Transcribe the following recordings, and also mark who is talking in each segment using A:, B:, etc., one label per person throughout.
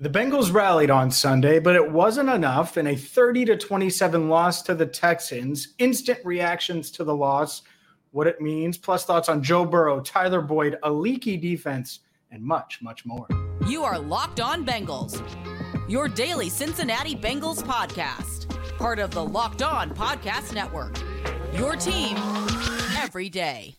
A: The Bengals rallied on Sunday, but it wasn't enough in a 30 to 27 loss to the Texans. Instant reactions to the loss, what it means, plus thoughts on Joe Burrow, Tyler Boyd, a leaky defense, and much, much more.
B: You are Locked On Bengals, your daily Cincinnati Bengals podcast, part of the Locked On Podcast Network. Your team every day.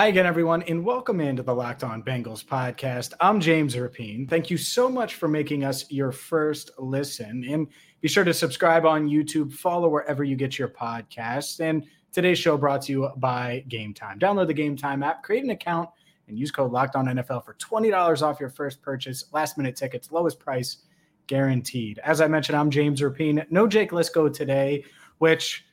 A: Hi again, everyone, and welcome into the Locked On Bengals podcast. I'm James Rapien. Thank you so much for making us your first listen. And be sure to subscribe on YouTube, follow wherever you get your podcasts. And today's show brought to you by Game Time. Download the Game Time app, create an account, and use code Locked On NFL for $20 off your first purchase. Last minute tickets, lowest price guaranteed. As I mentioned, I'm James Rapien. No Jake Liscow today, which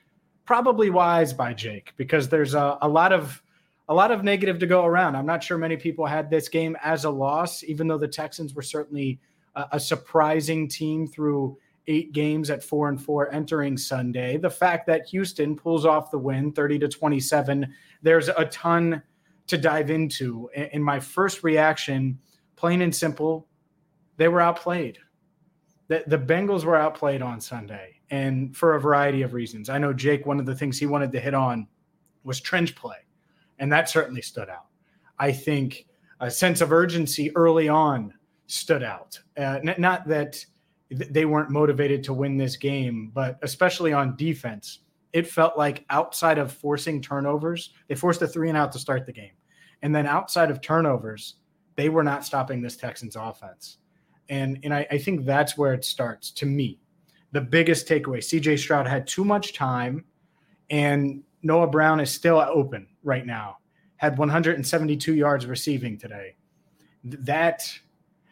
A: probably wise by Jake because there's a, a lot of a lot of negative to go around. I'm not sure many people had this game as a loss, even though the Texans were certainly a, a surprising team through eight games at four and four entering Sunday. The fact that Houston pulls off the win 30 to 27, there's a ton to dive into. In my first reaction, plain and simple, they were outplayed. The, the Bengals were outplayed on Sunday, and for a variety of reasons. I know Jake, one of the things he wanted to hit on was trench play and that certainly stood out. I think a sense of urgency early on stood out. Uh, n- not that th- they weren't motivated to win this game, but especially on defense, it felt like outside of forcing turnovers, they forced a three and out to start the game. And then outside of turnovers, they were not stopping this Texans offense. And, and I, I think that's where it starts to me. The biggest takeaway CJ Stroud had too much time, and Noah Brown is still open right now. Had 172 yards receiving today. That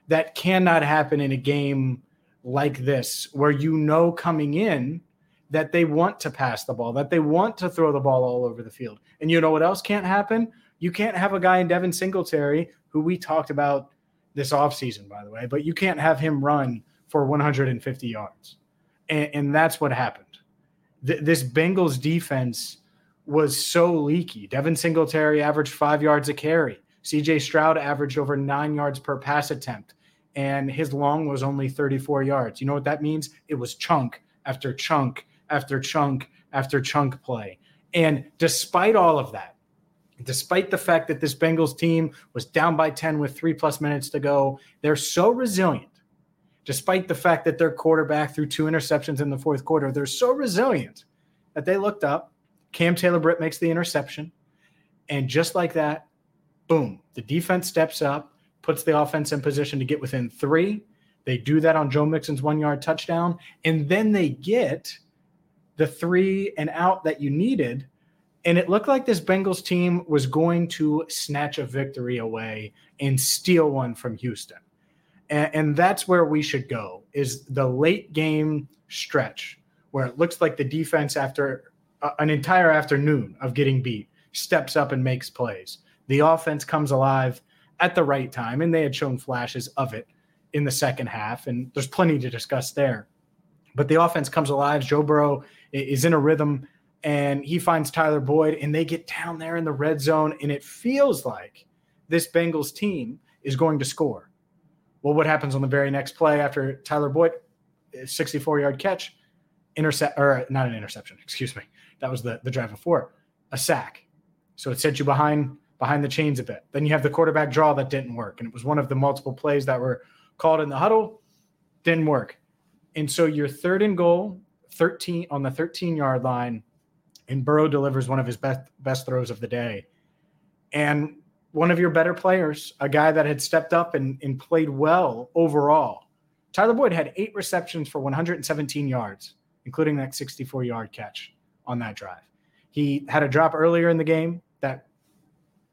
A: that cannot happen in a game like this where you know coming in that they want to pass the ball, that they want to throw the ball all over the field. And you know what else can't happen? You can't have a guy in Devin Singletary who we talked about this offseason, by the way, but you can't have him run for 150 yards. And, and that's what happened. Th- this Bengals defense was so leaky. Devin Singletary averaged five yards a carry. CJ Stroud averaged over nine yards per pass attempt, and his long was only 34 yards. You know what that means? It was chunk after chunk after chunk after chunk play. And despite all of that, despite the fact that this Bengals team was down by 10 with three plus minutes to go, they're so resilient. Despite the fact that their quarterback threw two interceptions in the fourth quarter, they're so resilient that they looked up Cam Taylor Britt makes the interception. And just like that, boom, the defense steps up, puts the offense in position to get within three. They do that on Joe Mixon's one yard touchdown. And then they get the three and out that you needed. And it looked like this Bengals team was going to snatch a victory away and steal one from Houston. And, and that's where we should go is the late game stretch where it looks like the defense after an entire afternoon of getting beat, steps up and makes plays. The offense comes alive at the right time, and they had shown flashes of it in the second half, and there's plenty to discuss there. But the offense comes alive. Joe Burrow is in a rhythm, and he finds Tyler Boyd, and they get down there in the red zone, and it feels like this Bengals team is going to score. Well, what happens on the very next play after Tyler Boyd, 64 yard catch, intercept or not an interception, excuse me, that was the, the drive before. A sack. So it sent you behind behind the chains a bit. Then you have the quarterback draw that didn't work. And it was one of the multiple plays that were called in the huddle. Didn't work. And so your third and goal, 13 on the 13 yard line, and Burrow delivers one of his best best throws of the day. And one of your better players, a guy that had stepped up and, and played well overall. Tyler Boyd had eight receptions for 117 yards including that 64 yard catch on that drive. He had a drop earlier in the game that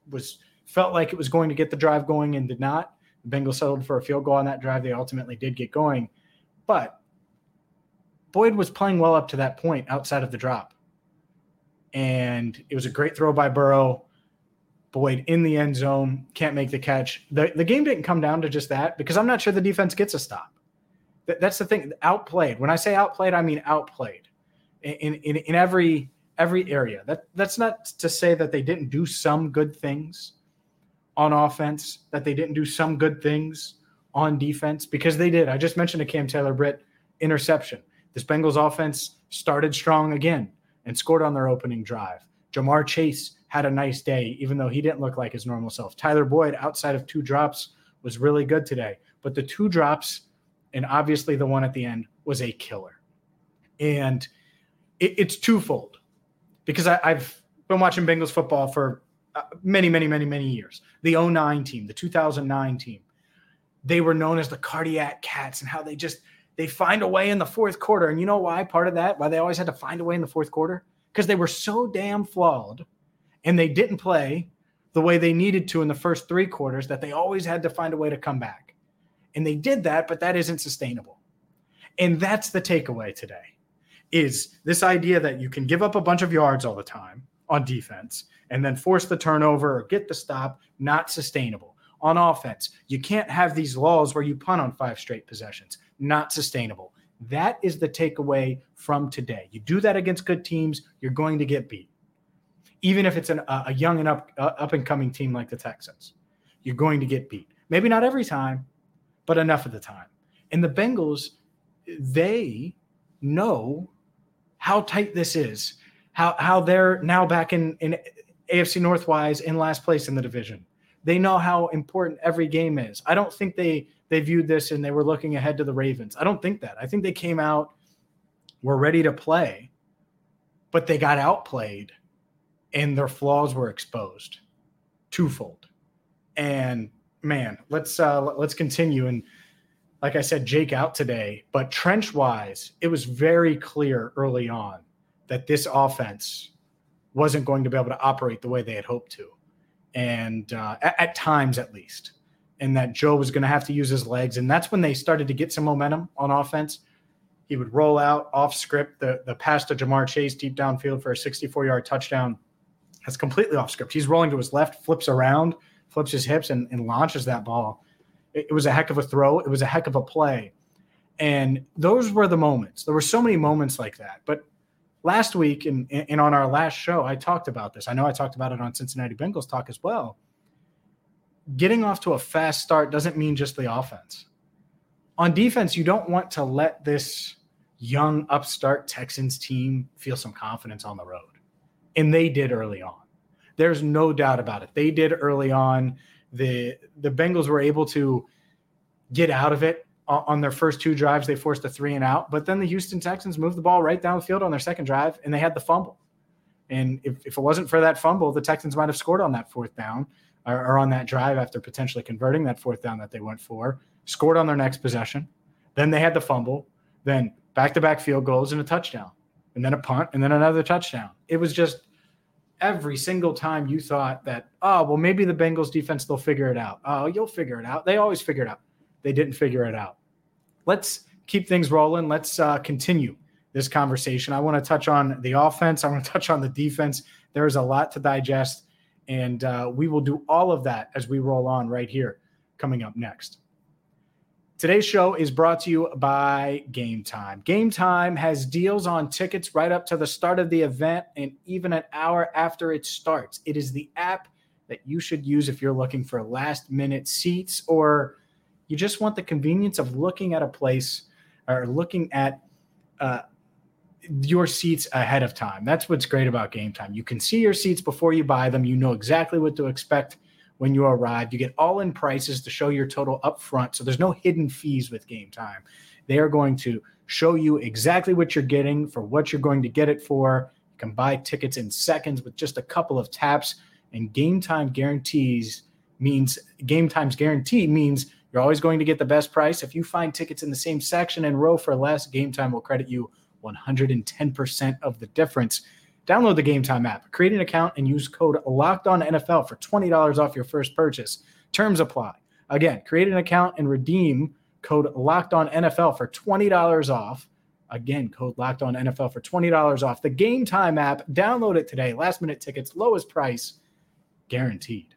A: was felt like it was going to get the drive going and did not. The Bengals settled for a field goal on that drive. They ultimately did get going, but Boyd was playing well up to that point outside of the drop. And it was a great throw by Burrow. Boyd in the end zone, can't make the catch. The, the game didn't come down to just that because I'm not sure the defense gets a stop. That, that's the thing. Outplayed. When I say outplayed, I mean outplayed in, in, in every every area. That that's not to say that they didn't do some good things on offense, that they didn't do some good things on defense, because they did. I just mentioned a Cam Taylor Britt interception. This Bengals offense started strong again and scored on their opening drive. Ja'Marr Chase had a nice day, even though he didn't look like his normal self. Tyler Boyd, outside of two drops, was really good today. But the two drops, and obviously the one at the end, was a killer. And it, it's twofold because I, have been watching Bengals football for uh, many, many, many, many years. The 09 team, the 2009 team, they were known as the cardiac cats and how they just they find a way in the fourth quarter. And you know why? Part of that, why they always had to find a way in the fourth quarter? Because they were so damn flawed and they didn't play the way they needed to in the first three quarters that they always had to find a way to come back. And they did that, but that isn't sustainable. And that's the takeaway today is this idea that you can give up a bunch of yards all the time on defense and then force the turnover or get the stop, not sustainable. On offense, you can't have these laws where you punt on five straight possessions, not sustainable. That is the takeaway from today. You do that against good teams, you're going to get beat. Even if it's an, a young and up uh, up and coming team like the Texans, you're going to get beat. Maybe not every time, but enough of the time. And the Bengals, they know how tight this is, how how they're now back in in AFC Northwise in last place in the division. They know how important every game is. I don't think they they viewed this and they were looking ahead to the Ravens. I don't think that. I think they came out, were ready to play, but they got outplayed and their flaws were exposed twofold. And man, let's uh let's continue. And like I said, Jake out today, but trench wise, it was very clear early on that this offense wasn't going to be able to operate the way they had hoped to. And uh, at, at times, at least and that Joe was going to have to use his legs. And that's when they started to get some momentum on offense. He would roll out off script the, the pass to Ja'Marr Chase deep downfield for a 64 yard touchdown. That's completely off script. He's rolling to his left, flips around, flips his hips, and, and launches that ball. It, was a heck of a throw. It was a heck of a play. And those were the moments. There were so many moments like that. But last week and, and on our last show, I talked about this. I know I talked about it on Cincinnati Bengals Talk as well getting off to a fast start doesn't mean just the offense. On defense, you don't want to let this young upstart Texans team feel some confidence on the road. And they did early on. There's no doubt about it. They did early on. The the Bengals were able to get out of it on their first two drives. They forced a three and out, but then the Houston Texans moved the ball right down the field on their second drive and they had the fumble. And if, if it wasn't for that fumble, the Texans might have scored on that fourth down or on that drive after potentially converting that fourth down that they went for, scored on their next possession. Then they had the fumble, then back to back field goals and a touchdown, and then a punt, and then another touchdown. It was just every single time you thought that, oh, well, maybe the Bengals defense, they'll figure it out. Oh, you'll figure it out. They always figure it out. They didn't figure it out. Let's keep things rolling. Let's uh, continue this conversation. I want to touch on the offense. I want to touch on the defense. There is a lot to digest. And uh, we will do all of that as we roll on right here coming up next. Today's show is brought to you by Game Time. Game Time has deals on tickets right up to the start of the event and even an hour after it starts. It is the app that you should use if you're looking for last minute seats or you just want the convenience of looking at a place or looking at uh, your seats ahead of time. That's what's great about game time. You can see your seats before you buy them. You know exactly what to expect when you arrive. You get all in prices to show your total up front. So there's no hidden fees with game time. They are going to show you exactly what you're getting for what you're going to get it for. You can buy tickets in seconds with just a couple of taps. And game time guarantees means game times guarantee means you're always going to get the best price. If you find tickets in the same section and row for less, game time will credit you 110% of the difference. Download the Game Time app, create an account, and use code Locked On NFL for $20 off your first purchase. Terms apply. Again, create an account and redeem code Locked On NFL for $20 off. Again, code Locked On NFL for $20 off. The Game Time app, download it today. Last minute tickets, lowest price, guaranteed.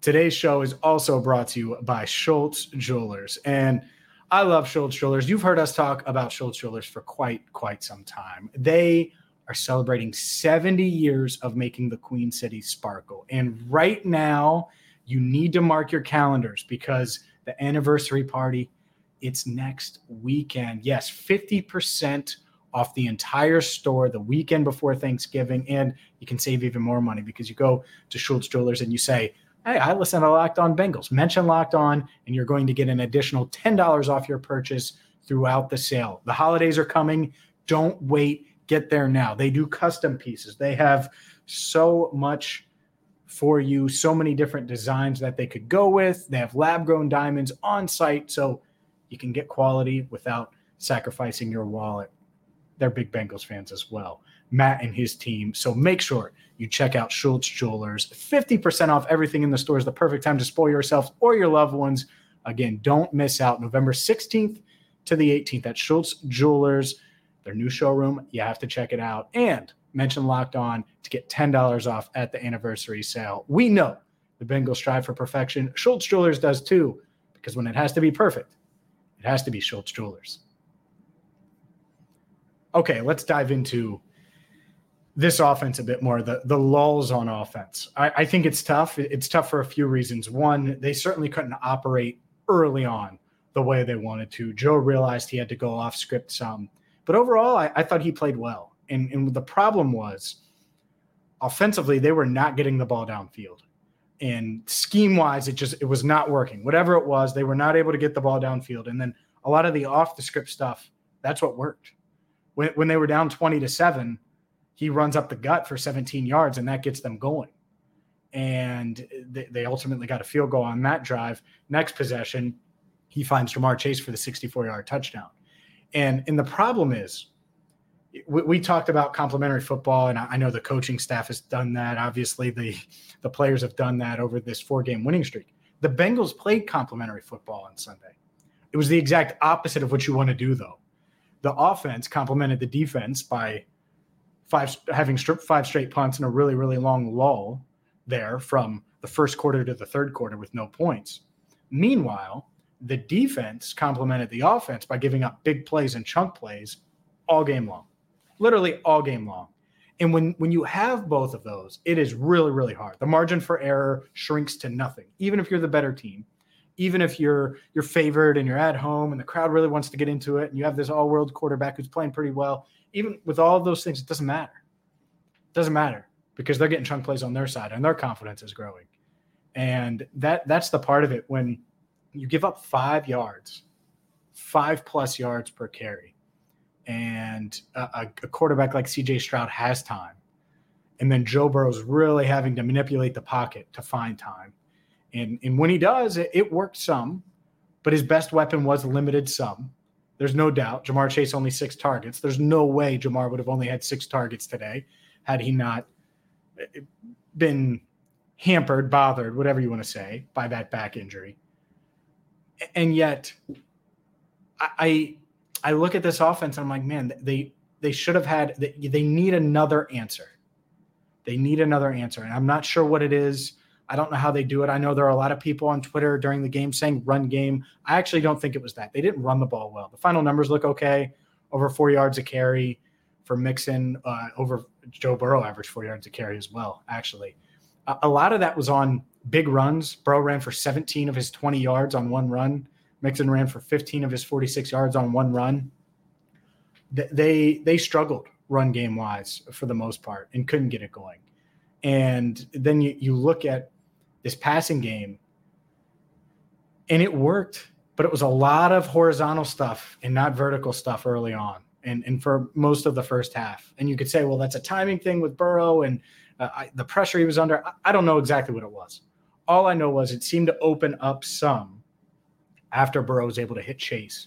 A: Today's show is also brought to you by Schultz Jewelers. And I love Schultz Jewelers. You've heard us talk about Schultz Jewelers for quite, quite some time. They are celebrating 70 years of making the Queen City sparkle. And right now, you need to mark your calendars because the anniversary party, it's next weekend. Yes, 50% off the entire store the weekend before Thanksgiving. And you can save even more money because you go to Schultz Jewelers and you say, Hey, I listen to Locked On Bengals. Mention Locked On, and you're going to get an additional $10 off your purchase throughout the sale. The holidays are coming. Don't wait. Get there now. They do custom pieces. They have so much for you, so many different designs that they could go with. They have lab grown diamonds on site, so you can get quality without sacrificing your wallet. They're big Bengals fans as well. Matt and his team. So make sure you check out Schultz Jewelers. 50% off everything in the store is the perfect time to spoil yourself or your loved ones. Again, don't miss out. November 16th to the 18th at Schultz Jewelers, their new showroom. You have to check it out. And mention Locked On to get $10 off at the anniversary sale. We know the Bengals strive for perfection. Schultz Jewelers does too, because when it has to be perfect, it has to be Schultz Jewelers. Okay, let's dive into this offense a bit more the the lulls on offense. I, I, think it's tough. It's tough for a few reasons. One they certainly couldn't operate early on the way they wanted to. Joe realized he had to go off script some but overall i, I thought he played well. And, and the problem was offensively they were not getting the ball downfield. And scheme wise it just it was not working. Whatever it was they were not able to get the ball downfield. And then a lot of the off the script stuff that's what worked when, when they were down 20 to 7 he runs up the gut for 17 yards and that gets them going. And they, they ultimately got a field goal on that drive. Next possession, he finds Ja'Marr Chase for the 64 yard touchdown. And, and the problem is, we, talked about complementary football, and I, I know the coaching staff has done that. Obviously, the, the players have done that over this four game winning streak. The Bengals played complementary football on Sunday. It was the exact opposite of what you want to do, though. The offense complemented the defense by five having five straight punts and a really really long lull there from the first quarter to the third quarter with no points. Meanwhile, the defense complemented the offense by giving up big plays and chunk plays all game long, literally all game long. And when when you have both of those, it is really really hard. The margin for error shrinks to nothing, even if you're the better team. Even if you're you're favored and you're at home and the crowd really wants to get into it, and you have this all-world quarterback who's playing pretty well, even with all those things, it doesn't matter. It doesn't matter because they're getting chunk plays on their side and their confidence is growing. And that that's the part of it when you give up five yards, five plus yards per carry, and a, a quarterback like CJ Stroud has time. And then Joe Burrow's really having to manipulate the pocket to find time. And, and when he does, it, it worked some, but his best weapon was limited some. There's no doubt. Ja'Marr Chase only six targets. There's no way Ja'Marr would have only had six targets today had he not eh, been hampered, bothered, whatever you want to say, by that back injury. And yet, I I look at this offense and I'm like, man, they they should have had they need another answer. They need another answer, and I'm not sure what it is. I don't know how they do it. I know there are a lot of people on Twitter during the game saying run game. I actually don't think it was that. They didn't run the ball well. The final numbers look okay over four yards a carry for Mixon, uh, over Joe Burrow averaged four yards a carry as well, actually. A, a lot of that was on big runs. Burrow ran for 17 of his 20 yards on one run. Mixon ran for 15 of his 46 yards on one run. They they struggled run game wise for the most part and couldn't get it going. And then you, you look at this passing game, and it worked, but it was a lot of horizontal stuff and not vertical stuff early on. And, and for most of the first half. And you could say, well, that's a timing thing with Burrow and uh, I, the pressure he was under. I, I don't know exactly what it was. All I know was it seemed to open up some after Burrow was able to hit Chase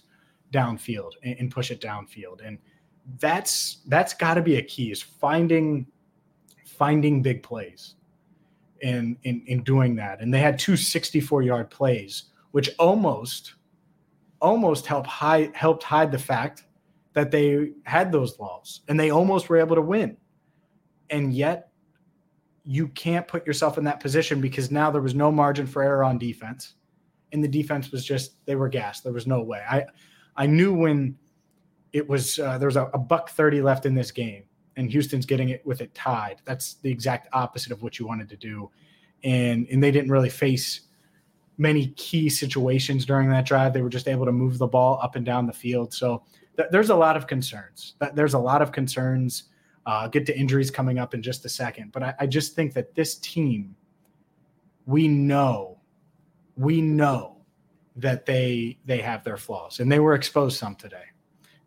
A: downfield and, and push it downfield. And that's that's got to be a key is finding finding big plays in, in in doing that. And they had two 64 yard plays, which almost almost helped hide helped hide the fact that they had those laws and they almost were able to win. And yet you can't put yourself in that position because now there was no margin for error on defense. And the defense was just they were gassed. There was no way. I I knew when it was uh, there was a, a buck 30 left in this game and Houston's getting it with it tied. That's the exact opposite of what you wanted to do. And and they didn't really face many key situations during that drive. They were just able to move the ball up and down the field. So th- there's a lot of concerns. There's a lot of concerns. Uh, get to injuries coming up in just a second. But I, I just think that this team, we know, we know that they they have their flaws, and they were exposed some today.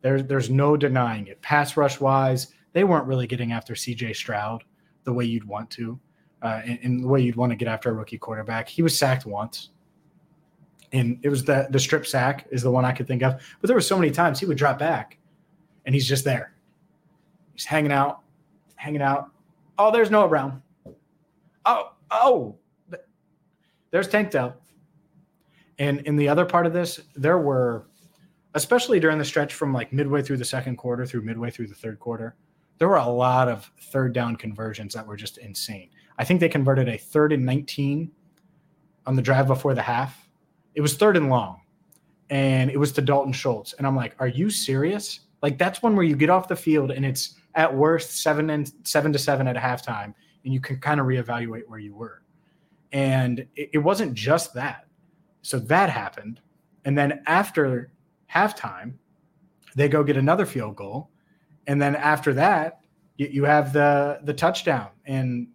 A: There's there's no denying it. Pass rush wise, they weren't really getting after C.J. Stroud the way you'd want to, uh, and, the way you'd want to get after a rookie quarterback. He was sacked once and it was the the strip sack is the one I could think of. But there were so many times he would drop back, and he's just there. He's hanging out, hanging out. Oh, there's Noah Brown. Oh, oh, there's Tank Dell. And in the other part of this, there were, especially during the stretch from like midway through the second quarter through midway through the third quarter, there were a lot of third down conversions that were just insane. I think they converted a third and 19 on the drive before the half it was third and long, and it was to Dalton Schultz. And I'm like, are you serious? Like that's one where you get off the field and it's at worst seven and seven to seven at halftime, and you can kind of reevaluate where you were. And it, it wasn't just that. So that happened. And then after halftime, they go get another field goal. And then after that, you, you have the the touchdown. And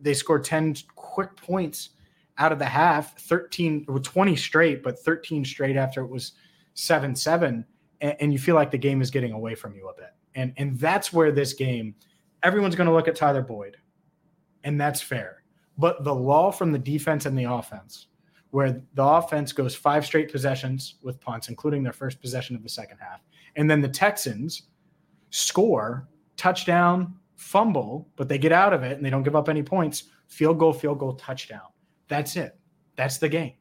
A: they score 10 quick points out of the half, 13 or 20 straight, but 13 straight after it was 7 7. And, and, you feel like the game is getting away from you a bit. And, and that's where this game, everyone's going to look at Tyler Boyd, and that's fair. But the law from the defense and the offense, where the offense goes five straight possessions with punts, including their first possession of the second half, and then the Texans score, touchdown, fumble, but they get out of it and they don't give up any points, field goal, field goal, touchdown that's it. That's the game.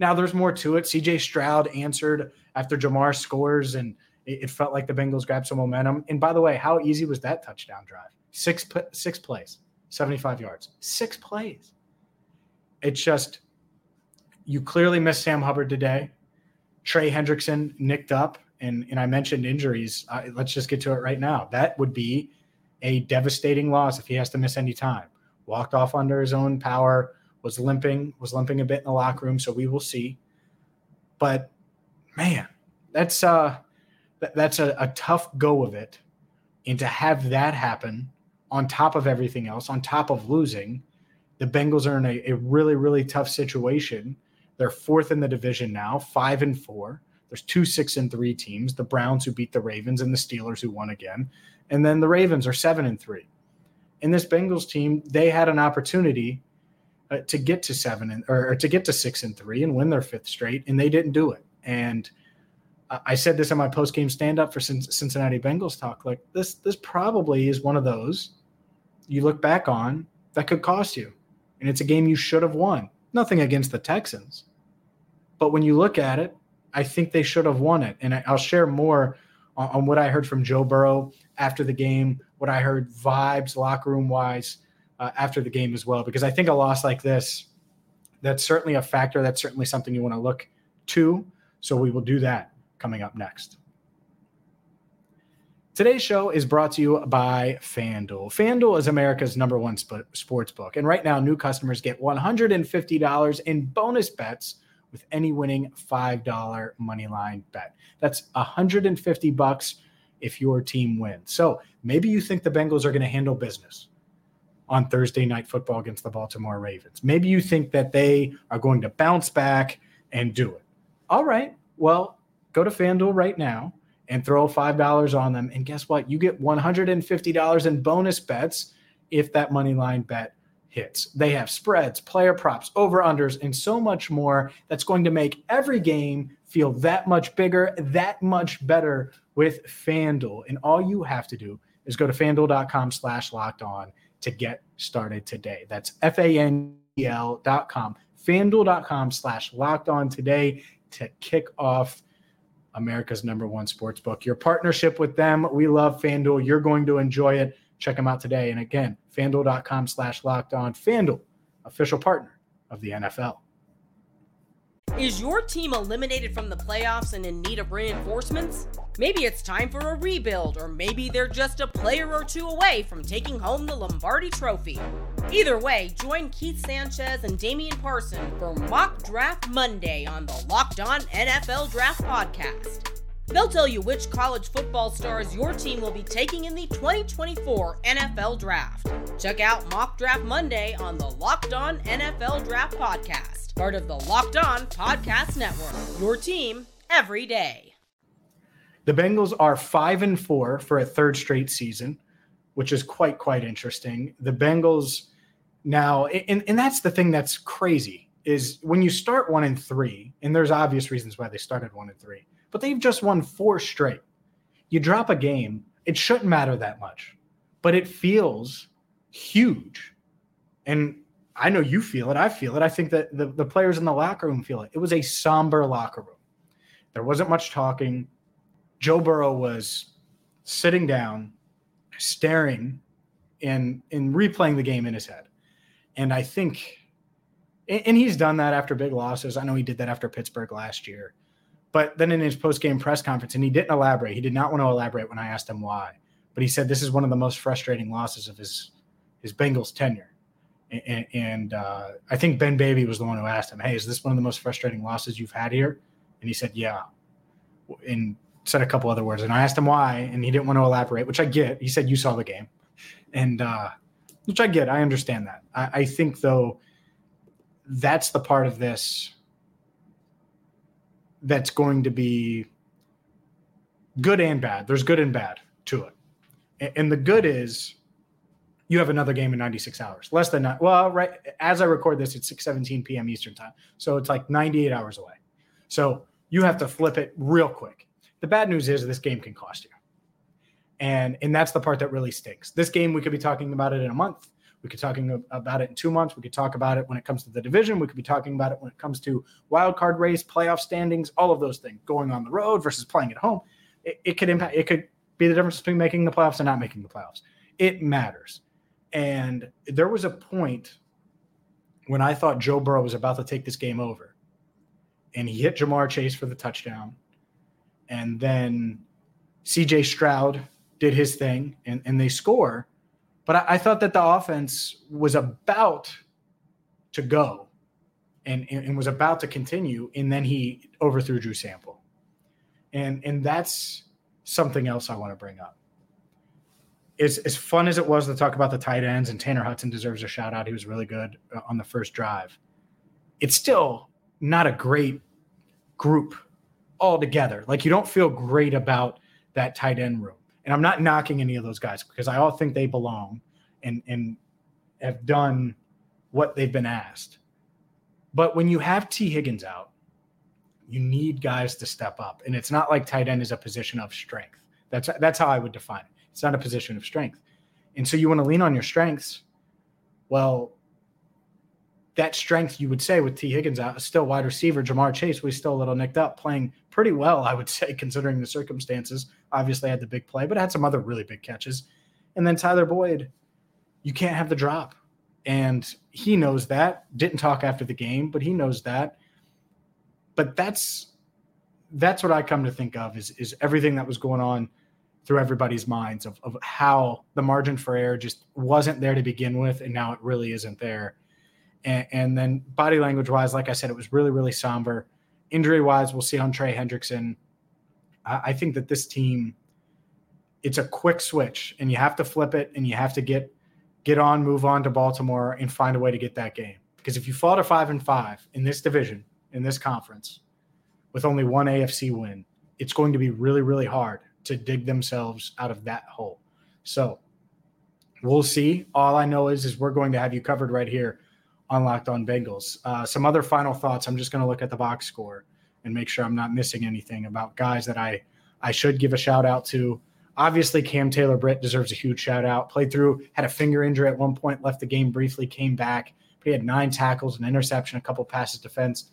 A: Now there's more to it. CJ Stroud answered after Ja'Marr scores, and it, it, felt like the Bengals grabbed some momentum. And by the way, how easy was that touchdown drive? Six six plays, 75 yards, six plays. It's just you clearly missed Sam Hubbard today. Trey Hendrickson nicked up, and and I mentioned injuries. Uh, let's just get to it right now. That would be a devastating loss if he has to miss any time. Walked off under his own power was limping, was limping a bit in the locker room, so we will see. But man, that's uh that's a, a tough go of it. And to have that happen on top of everything else, on top of losing, the Bengals are in a, a really, really tough situation. They're fourth in the division now, five and four. There's two six and three teams, the Browns who beat the Ravens and the Steelers who won again. And then the Ravens are seven and three. In this Bengals team, they had an opportunity uh, to get to seven and or, or, to get to six and three and win their fifth straight, and they didn't do it. And I said this in my post game stand up for Cincinnati Bengals talk. Like this, this probably is one of those you look back on that could cost you, and it's a game you should have won. Nothing against the Texans, but when you look at it, I think they should have won it. And I, will share more on, on what I heard from Joe Burrow after the game, what I heard vibes locker room wise uh, after the game as well, because I think a loss like this, that's certainly a factor. That's certainly something you want to look to. So we will do that coming up next. Today's show is brought to you by FanDuel. FanDuel is America's number one sp- sports book. And right now, new customers get $150 in bonus bets with any winning $5 money line bet. That's 150 bucks if your team wins. So maybe you think the Bengals are going to handle business on Thursday night football against the Baltimore Ravens. Maybe you think that they are going to bounce back and do it. All right. Well, go to FanDuel right now and throw $5 on them. And guess what? You get $150 in bonus bets if that money line bet hits. They have spreads, player props, over unders, and so much more that's going to make every game feel that much bigger, that much better with FanDuel. And all you have to do is go to fanduel.com slash locked on to get started today. That's F A N D L dot com, fanduel.com slash locked on today to kick off America's number one sports book. Your partnership with them, we love FanDuel. You're going to enjoy it. Check them out today. And again, fanduel.com slash locked on. FanDuel, official partner of the NFL.
B: Is your team eliminated from the playoffs and in need of reinforcements? Maybe it's time for a rebuild, or maybe they're just a player or two away from taking home the Lombardi Trophy. Either way, join Keith Sanchez and Damian Parson for Mock Draft Monday on the Locked On NFL Draft Podcast. They'll tell you which college football stars your team will be taking in the 2024 NFL Draft. Check out Mock Draft Monday on the Locked On NFL Draft Podcast, part of the Locked On Podcast Network. Your team every day.
A: The Bengals are five and four for a third straight season, which is quite, quite interesting. The Bengals now, and, and that's the thing that's crazy is when you start one and three, and there's obvious reasons why they started one and three but they've just won four straight. You drop a game, it shouldn't matter that much, but it feels huge. And I know you feel it. I feel it. I think that the, the players in the locker room feel it. It was a somber locker room. There wasn't much talking. Joe Burrow was sitting down, staring, and, and replaying the game in his head. And I think, and he's done that after big losses. I know he did that after Pittsburgh last year. But then in his post game press conference, and he didn't elaborate. He did not want to elaborate when I asked him why. But he said this is one of the most frustrating losses of his his Bengals tenure. And, and uh, I think Ben Baby was the one who asked him, "Hey, is this one of the most frustrating losses you've had here?" And he said, "Yeah," and said a couple other words. And I asked him why, and he didn't want to elaborate, which I get. He said, "You saw the game," and uh, which I get. I understand that. I, I think though, that's the part of this that's going to be good and bad. There's good and bad to it. And the good is you have another game in 96 hours, less than that. Well, right as I record this, it's 6 17 p.m. Eastern time. So it's like 98 hours away. So you have to flip it real quick. The bad news is this game can cost you. And and that's the part that really stinks. This game, we could be talking about it in a month. We could talking about it in two months. We could talk about it when it comes to the division. We could be talking about it when it comes to wild card race, playoff standings, all of those things. Going on the road versus playing at home, it, it could impact. It could be the difference between making the playoffs and not making the playoffs. It matters. And there was a point when I thought Joe Burrow was about to take this game over, and he hit Ja'Marr Chase for the touchdown, and then C.J. Stroud did his thing, and, and they score but I, I thought that the offense was about to go and, and was about to continue, and then he overthrew Drew Sample. And and that's something else I want to bring up. As, as fun as it was to talk about the tight ends, and Tanner Hudson deserves a shout out. He was really good uh, on the first drive. It's still not a great group altogether. Like you don't feel great about that tight end room. And I'm not knocking any of those guys because I all think they belong and and have done what they've been asked. But when you have Tee Higgins out, you need guys to step up. And it's not like tight end is a position of strength. That's that's how I would define it. It's not a position of strength. And so you want to lean on your strengths. Well, that strength you would say with Tee Higgins out, still wide receiver, Ja'Marr Chase was still a little nicked up, playing pretty well, I would say, considering the circumstances. Obviously, had the big play, but had some other really big catches. And then Tyler Boyd, you can't have the drop. And he knows that. Didn't talk after the game, but he knows that. But that's that's what I come to think of is is everything that was going on through everybody's minds of, of how the margin for error just wasn't there to begin with, and now it really isn't there. And, and then body language wise, like I said, it was really, really somber. Injury wise, we'll see on Trey Hendrickson. I, I think that this team, it's a quick switch, and you have to flip it, and you have to get get on, move on to Baltimore, and find a way to get that game. Because if you fall to five and five in this division, in this conference, with only one AFC win, it's going to be really, really hard to dig themselves out of that hole. So we'll see. All I know is, is we're going to have you covered right here on Locked On Bengals. Uh, some other final thoughts. I'm just going to look at the box score. and make sure I'm not missing anything about guys that I I should give a shout out to. Obviously, Cam Taylor Britt deserves a huge shout out. Played through, had a finger injury at one point, left the game briefly, came back. But he had nine tackles, an interception, a couple passes defense.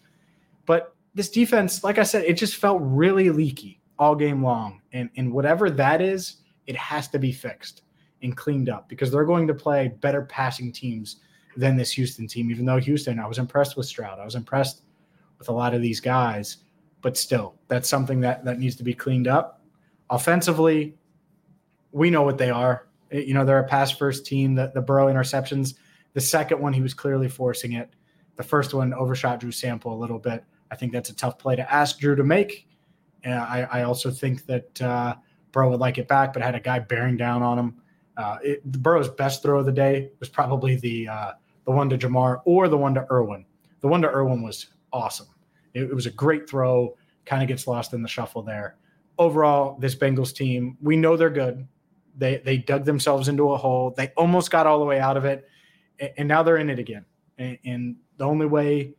A: But this defense, like I said, it just felt really leaky all game long. And, and whatever that is, it has to be fixed and cleaned up because they're going to play better passing teams than this Houston team. Even though Houston, I was impressed with Stroud. I was impressed with a lot of these guys, but still, that's something that that needs to be cleaned up. Offensively, we know what they are. You know, they're a pass first team. The, the Burrow interceptions, the second one, he was clearly forcing it. The first one overshot Drew Sample a little bit. I think that's a tough play to ask Drew to make. And I, I also think that uh, Burrow would like it back, but had a guy bearing down on him. Uh, it, Burrow's best throw of the day was probably the uh, the one to Ja'Marr, or the one to Irwin. The one to Irwin was awesome. It, it was a great throw. Kind of gets lost in the shuffle there. Overall, this Bengals team, we know they're good. They they dug themselves into a hole. They almost got all the way out of it, and, now they're in it again. And, and the only way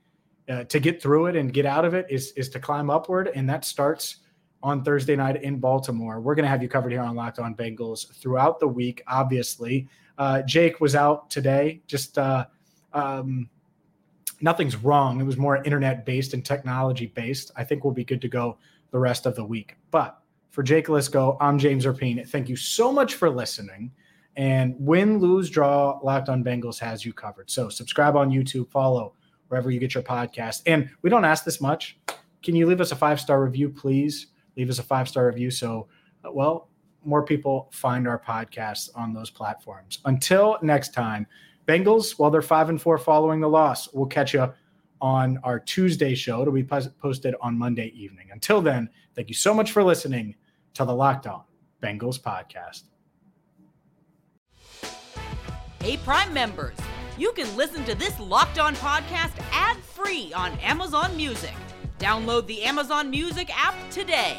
A: uh, to get through it and get out of it is is to climb upward, and that starts on Thursday night in Baltimore. We're going to have you covered here on Locked On Bengals throughout the week. Obviously, uh, Jake was out today. Just uh, um, nothing's wrong. It was more internet based and technology based. I think we'll be good to go the rest of the week. But for Jake Liscow, I'm James Rapien. Thank you so much for listening. And win, lose, draw, Locked On Bengals has you covered. So subscribe on YouTube, follow wherever you get your podcast. And we don't ask this much. Can you leave us a five star review, please? Leave us a five star review. So, uh, well, more people find our podcasts on those platforms. Until next time, Bengals, while they're five and four following the loss, we'll catch you on our Tuesday show. It'll be posted on Monday evening. Until then, thank you so much for listening to the Locked On Bengals podcast.
B: Hey, Prime members, you can listen to this Locked On podcast ad free on Amazon Music. Download the Amazon Music app today.